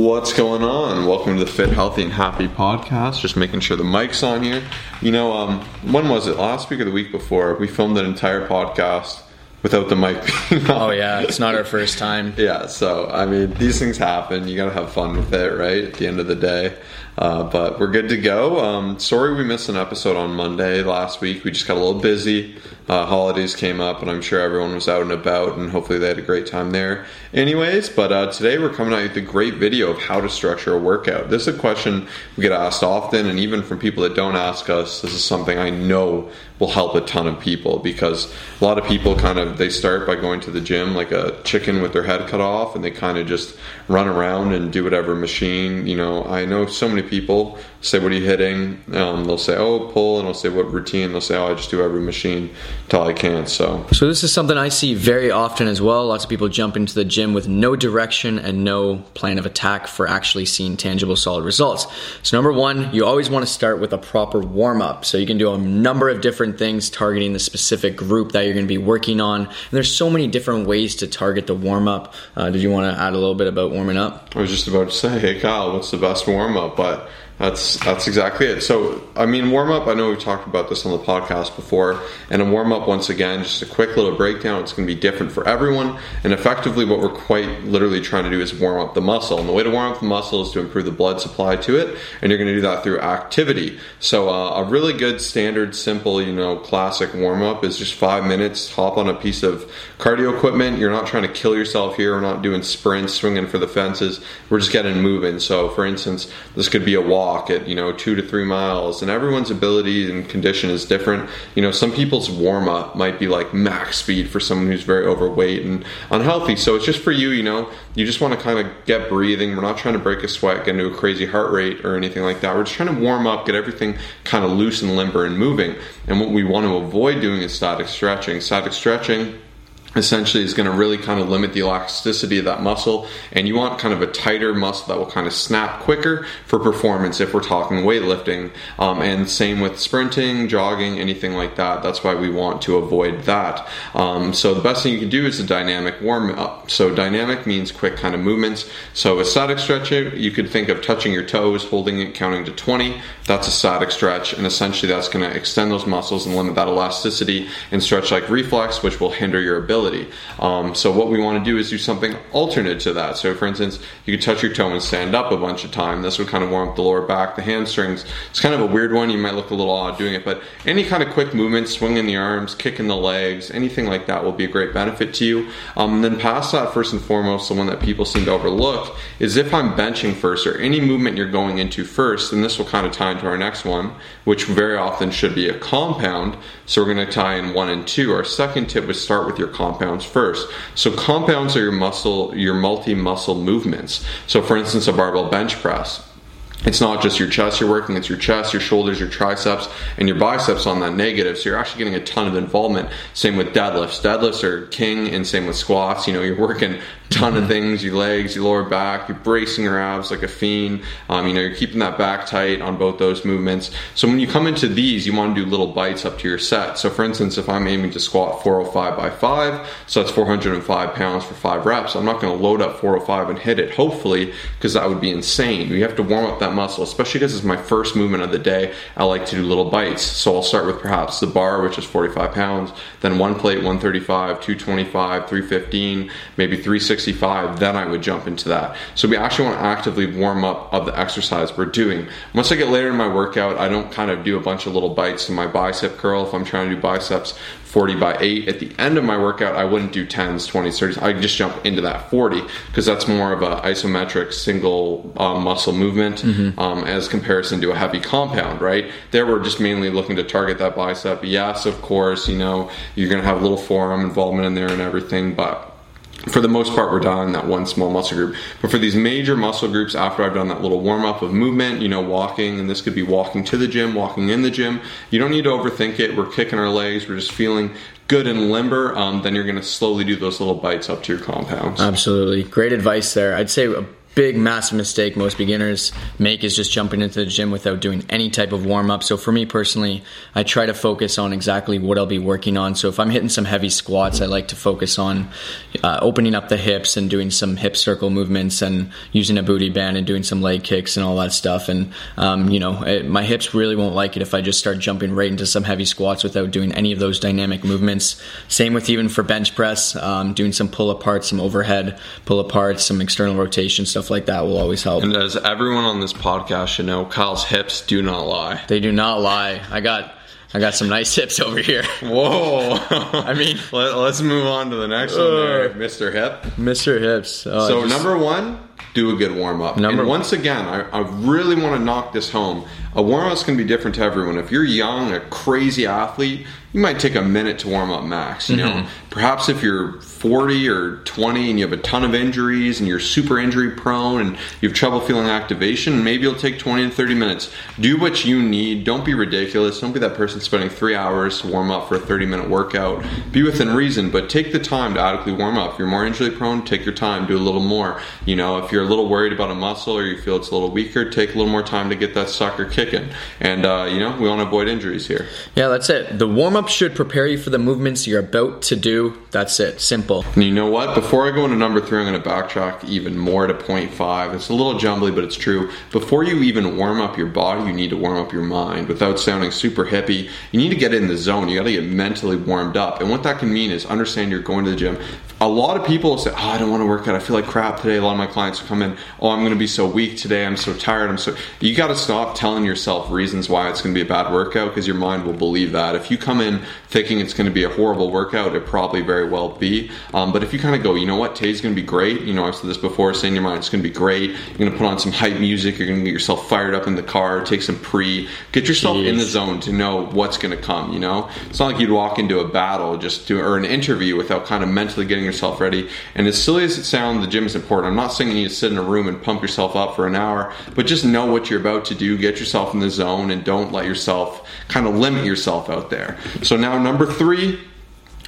What's going on? Welcome to the Fit, Healthy, and Happy podcast. Just making sure the mic's on here. You know, um, when was it? Last week or the week before? We filmed an entire podcast without the mic being on. Oh yeah, it's not our first time. Yeah, so I mean, these things happen. You gotta have fun with it, right? At the end of the day. Uh, but we're good to go. Um, sorry we missed an episode on Monday last week. We just got a little busy. Uh, holidays came up, and I'm sure everyone was out and about, and hopefully they had a great time there. Anyways, but uh, today we're coming out with a great video of how to structure a workout. This is a question we get asked often, and even from people that don't ask us, this is something I know will help a ton of people because a lot of people kind of they start by going to the gym like a chicken with their head cut off, and they kind of just run around and do whatever machine. You know, I know so many people say, What are you hitting? Um, they'll say, Oh, pull, and I'll say, What routine? They'll say, Oh, I just do every machine till I can. So, so this is something I see very often as well. Lots of people jump into the gym with no direction and no plan of attack for actually seeing tangible, solid results. So, number one, you always want to start with a proper warm up. So, you can do a number of different things targeting the specific group that you're going to be working on. And there's so many different ways to target the warm up. Uh, did you want to add a little bit about warming up? I was just about to say, Hey, Kyle, what's the best warm up? But that's that's exactly it. So I mean, warm up. I know we've talked about this on the podcast before, and a warm up once again, just a quick little breakdown. It's going to be different for everyone, and effectively, what we're quite literally trying to do is warm up the muscle. And the way to warm up the muscle is to improve the blood supply to it, and you're going to do that through activity. So uh, a really good standard, simple, you know, classic warm up is just five minutes. Hop on a piece of cardio equipment. You're not trying to kill yourself here. We're not doing sprints, swinging for the fences. We're just getting moving. So, for instance, this could be a walk walk at you know two to three miles and everyone's ability and condition is different. You know some people's warm up might be like max speed for someone who's very overweight and unhealthy. So it's just for you you know you just want to kind of get breathing. We're not trying to break a sweat get into a crazy heart rate or anything like that. We're just trying to warm up get everything kind of loose and limber and moving. And what we want to avoid doing is static stretching. Static stretching essentially is going to really kind of limit the elasticity of that muscle and you want kind of a tighter muscle that will kind of snap quicker for performance if we're talking weightlifting. Um, and same with sprinting jogging anything like that. That's why we want to avoid that. Um, so the best thing you can do is a dynamic warm up. So dynamic means quick kind of movements. So a static stretch you could think of touching your toes holding it counting to 20 that's a static stretch and essentially that's going to extend those muscles and limit that elasticity. And stretch like reflex which will hinder your ability um, so what we want to do is do something alternate to that. So for instance, you could touch your toe and stand up a bunch of time. This would kind of warm up the lower back, the hamstrings. It's kind of a weird one. You might look a little odd doing it, but any kind of quick movement, swinging the arms, kicking the legs, anything like that will be a great benefit to you. Um, and then past that, first and foremost, the one that people seem to overlook is if I'm benching first or any movement you're going into first, and this will kind of tie into our next one, which very often should be a compound. So we're going to tie in one and two. Our second tip would start with your compounds first. So compounds are your muscle, your multi-muscle movements. So for instance, a barbell bench press it's not just your chest you're working, it's your chest, your shoulders, your triceps, and your biceps on that negative. So you're actually getting a ton of involvement. Same with deadlifts. Deadlifts are king, and same with squats. You know, you're working a ton of things your legs, your lower back, you're bracing your abs like a fiend. Um, you know, you're keeping that back tight on both those movements. So when you come into these, you want to do little bites up to your set. So for instance, if I'm aiming to squat 405 by 5, so that's 405 pounds for 5 reps, I'm not going to load up 405 and hit it, hopefully, because that would be insane. You have to warm up that that muscle, especially because it's my first movement of the day. I like to do little bites. So I'll start with perhaps the bar, which is 45 pounds, then one plate, 135, 225, 315, maybe 365. Then I would jump into that. So we actually want to actively warm up of the exercise we're doing. Once I get later in my workout, I don't kind of do a bunch of little bites in my bicep curl if I'm trying to do biceps 40 by 8. At the end of my workout, I wouldn't do 10s, 20s, 30s. I just jump into that 40 because that's more of a isometric single um, muscle movement mm-hmm. um, as comparison to a heavy compound, right? There we're just mainly looking to target that bicep. Yes, of course, you know, you're going to have a little forearm involvement in there and everything, but for the most part, we're in that one small muscle group. But for these major muscle groups, after I've done that little warm up of movement, you know, walking, and this could be walking to the gym, walking in the gym, you don't need to overthink it. We're kicking our legs, we're just feeling good and limber. Um, then you're going to slowly do those little bites up to your compounds. Absolutely. Great advice there. I'd say big, massive mistake most beginners make is just jumping into the gym without doing any type of warm up. So for me personally, I try to focus on exactly what I'll be working on. So if I'm hitting some heavy squats, I like to focus on uh, opening up the hips and doing some hip circle movements and using a booty band and doing some leg kicks and all that stuff. And um, you know, it, my hips really won't like it if I just start jumping right into some heavy squats without doing any of those dynamic movements. Same with even for bench press, um, doing some pull apart, some overhead pull apart, some external rotation stuff like that will always help. And as everyone on this podcast should know, Kyle's hips do not lie. They do not lie. I got I got some nice hips over here. Whoa! I mean, Let, us move on to the next one, there, uh, Mr. Hip. Mr. Hips. Oh, So just- number one, do a good warm up. Number and once again, I, I really want to knock this home. A warm up is going to be different to everyone. If you're young, a crazy athlete, you might take a minute to warm up max. You Mm-hmm. know, perhaps if you're 40 or 20 and you have a ton of injuries and you're super injury prone and you have trouble feeling activation, maybe you'll take 20 to 30 minutes. Do what you need. Don't be ridiculous. Don't be that person spending three hours to warm up for a 30 minute workout. Be within reason, but take the time to adequately warm up. If you're more injury prone, take your time. Do a little more. You know, if you're a little worried about a muscle or you feel it's a little weaker, take a little more time to get that sucker kicking. And, uh, you know, we want to avoid injuries here. yeah, that's it. The warm up should prepare you for the movements you're about to do. That's it. Simple. And you know what? Before I go into number three, I'm going to backtrack even more to point five. It's a little jumbly, but it's true. Before you even warm up your body, you need to warm up your mind. Without sounding super hippie, you need to get in the zone. You got to get mentally warmed up. And what that can mean is understand you're going to the gym. A lot of people say, "Oh, I don't want to work out. I feel like crap today." A lot of my clients will come in, "Oh, I'm going to be so weak today. I'm so tired. I'm so." You got to stop telling yourself reasons why it's going to be a bad workout because your mind will believe that. If you come in thinking it's going to be a horrible workout, it probably very well be. Um, but if you kind of go, you know what, today's going to be great. You know, I've said this before. Say in your mind, it's going to be great. You're going to put on some hype music. You're going to get yourself fired up in the car. Take some pre. Get yourself in the zone to know what's going to come. You know, it's not like you'd walk into a battle just to or an interview without kind of mentally getting yourself ready. And as silly as it sounds, the gym is important. I'm not saying you need to sit in a room and pump yourself up for an hour, but just know what you're about to do. Get yourself in the zone and don't let yourself kind of limit yourself out there. So now number three.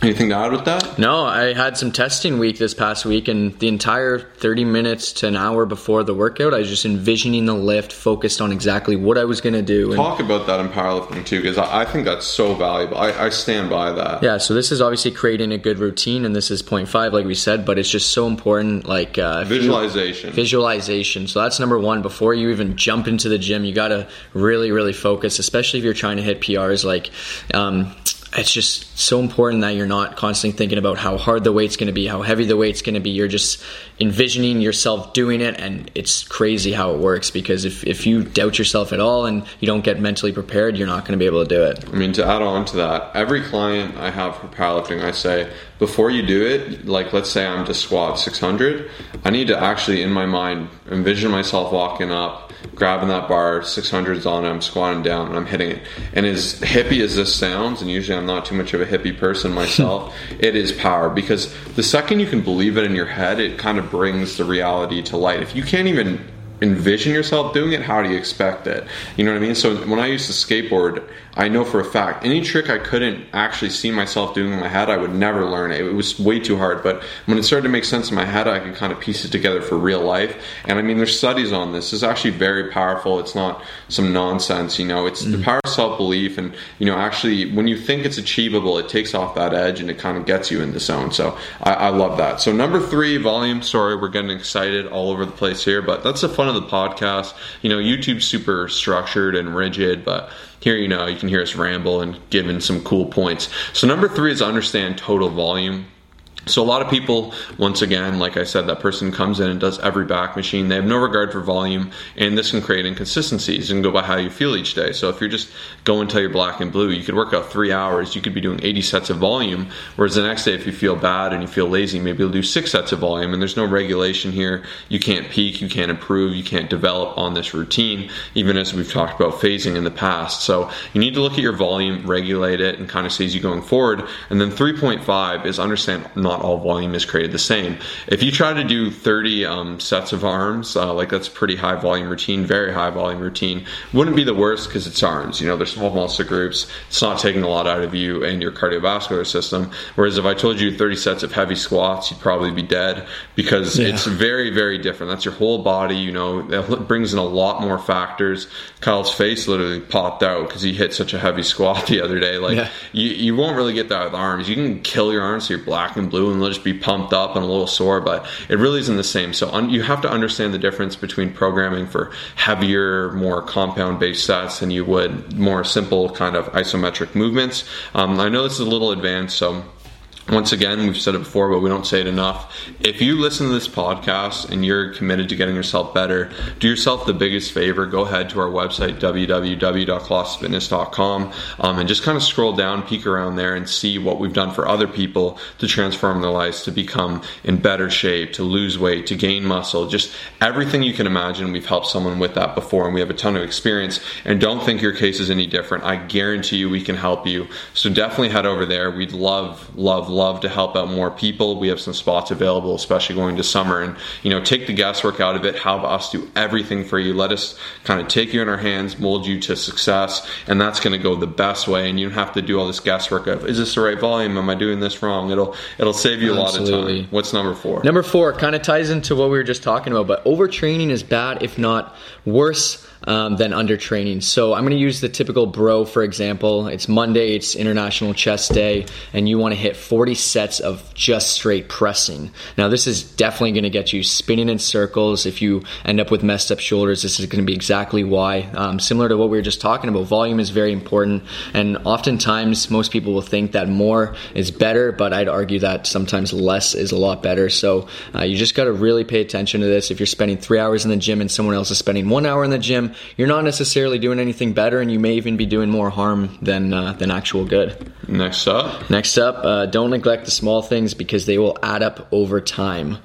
Anything to add with that? No, I had some testing week this past week, and the entire 30 minutes to an hour before the workout, I was just envisioning the lift, focused on exactly what I was going to do. And Talk about that in powerlifting too, because I, I think that's so valuable. I, I stand by that. yeah, so this is obviously creating a good routine, and this is point five, like we said, but it's just so important. Like uh, if you- Visualization. visualization. So that's number one. Before you even jump into the gym, you got to really, really focus, especially if you're trying to hit PRs. Like, um, it's just so important that you're not constantly thinking about how hard the weight's going to be, how heavy the weight's going to be. You're just envisioning yourself doing it, and it's crazy how it works because if, if you doubt yourself at all and you don't get mentally prepared, you're not going to be able to do it. I mean, to add on to that, every client I have for powerlifting, I say, before you do it, like let's say I'm to squat 600, I need to actually, in my mind, envision myself walking up, grabbing that bar, 600's on it, I'm squatting down, and I'm hitting it. And as hippie as this sounds, and usually I'm not too much of a hippie person myself, it is power because the second you can believe it in your head, it kind of brings the reality to light. If you can't even envision yourself doing it, how do you expect it? You know what I mean? So when I used to skateboard, I know for a fact any trick I couldn't actually see myself doing in my head, I would never learn it. It was way too hard. But when it started to make sense in my head, I could kind of piece it together for real life. And I mean, there's studies on this. It's actually very powerful. It's not some nonsense. You know, it's the mm-hmm. power of self belief. And you know, actually, when you think it's achievable, it takes off that edge and it kind of gets you in the zone. So I, I love that. So number three, volume. Sorry, we're getting excited all over the place here, but that's the fun of the podcast. You know, YouTube's super structured and rigid, but here you know you can hear us ramble and give some cool points. So number three is understand total volume. So a lot of people, once again, like I said, that person comes in and does every back machine. They have no regard for volume, and this can create inconsistencies and go by how you feel each day. So if you're just going till you're black and blue, you could work out three hours. You could be doing 80 sets of volume. Whereas the next day, if you feel bad and you feel lazy, maybe you'll do six sets of volume. And there's no regulation here. You can't peak, you can't improve, you can't develop on this routine. Even as we've talked about phasing in the past. So you need to look at your volume, regulate it, and kind of see as you going forward. And then 3.5 is understand not all volume is created the same. If you try to do 30 um, sets of arms, uh, like that's pretty high volume routine, very high volume routine, wouldn't be the worst because it's arms. You know, they're small muscle groups. It's not taking a lot out of you and your cardiovascular system. Whereas if I told you 30 sets of heavy squats, you'd probably be dead because yeah. it's very, very different. That's your whole body. You know, it brings in a lot more factors. Kyle's face literally popped out because he hit such a heavy squat the other day. Like, yeah. you, you won't really get that with arms. You can kill your arms so you're black and blue and they'll just be pumped up and a little sore, but it really isn't the same. So un- you have to understand the difference between programming for heavier, more compound based sets than you would more simple kind of isometric movements. Um, I know this is a little advanced, so once again, we've said it before, but we don't say it enough. If you listen to this podcast and you're committed to getting yourself better, do yourself the biggest favor. Go ahead to our website, www.colossusfitness.com, um, and just kind of scroll down, peek around there, and see what we've done for other people to transform their lives, to become in better shape, to lose weight, to gain muscle. Just everything you can imagine, we've helped someone with that before, and we have a ton of experience. And don't think your case is any different. I guarantee you we can help you. So definitely head over there. We'd love, love, love to help out more people. We have some spots available, especially going to summer. And, you know, take the guesswork out of it. Have us do everything for you. Let us kind of take you in our hands, mold you to success. And that's going to go the best way. And you don't have to do all this guesswork of, is this the right volume? Am I doing this wrong? It'll, it'll save you a Absolutely. lot of time. What's number four? Number four kind of ties into what we were just talking about, but overtraining is bad, if not worse um, than under training. So I'm going to use the typical bro for example. It's Monday, it's International Chest Day, and you want to hit 40 sets of just straight pressing. Now this is definitely going to get you spinning in circles. If you end up with messed up shoulders, this is going to be exactly why. Um, similar to what we were just talking about, volume is very important, and oftentimes most people will think that more is better, but I'd argue that sometimes less is a lot better. So uh, you just got to really pay attention to this. If you're spending three hours in the gym and someone else is spending one hour in the gym, you're not necessarily doing anything better, and you may even be doing more harm than uh, than actual good. Next up. Next up, uh, don't neglect the small things because they will add up over time.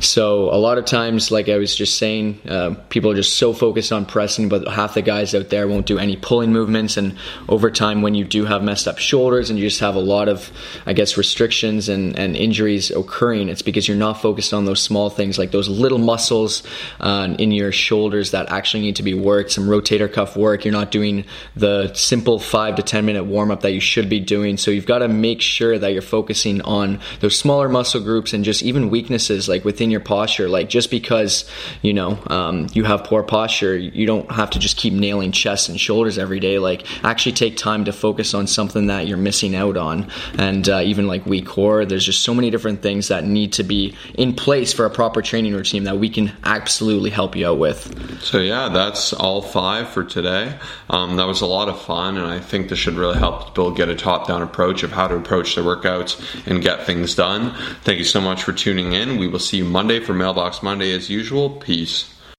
So a lot of times, like I was just saying, uh, people are just so focused on pressing, but half the guys out there won't do any pulling movements. And over time, when you do have messed up shoulders and you just have a lot of, I guess, restrictions and, and injuries occurring, it's because you're not focused on those small things like those little muscles uh, in your shoulders that actually need to be worked, some rotator cuff work. You're not doing the simple five to 10 minute warm up that you should be doing. So you've got to make sure that you're focusing on those smaller muscle groups and just even weaknesses like within your posture. Like just because you know um, you have poor posture, you don't have to just keep nailing chest and shoulders every day. Like actually take time to focus on something that you're missing out on, and uh, even like weak core. There's just so many different things that need to be in place for a proper training routine that we can absolutely help you out with. So yeah, that's all five for today. Um, that was a lot of fun, and I think this should really help people get a top-down approach of how to approach their workouts and get things done. Thank you so much for tuning in. We will see you. Monday for Mailbox Monday as usual. Peace.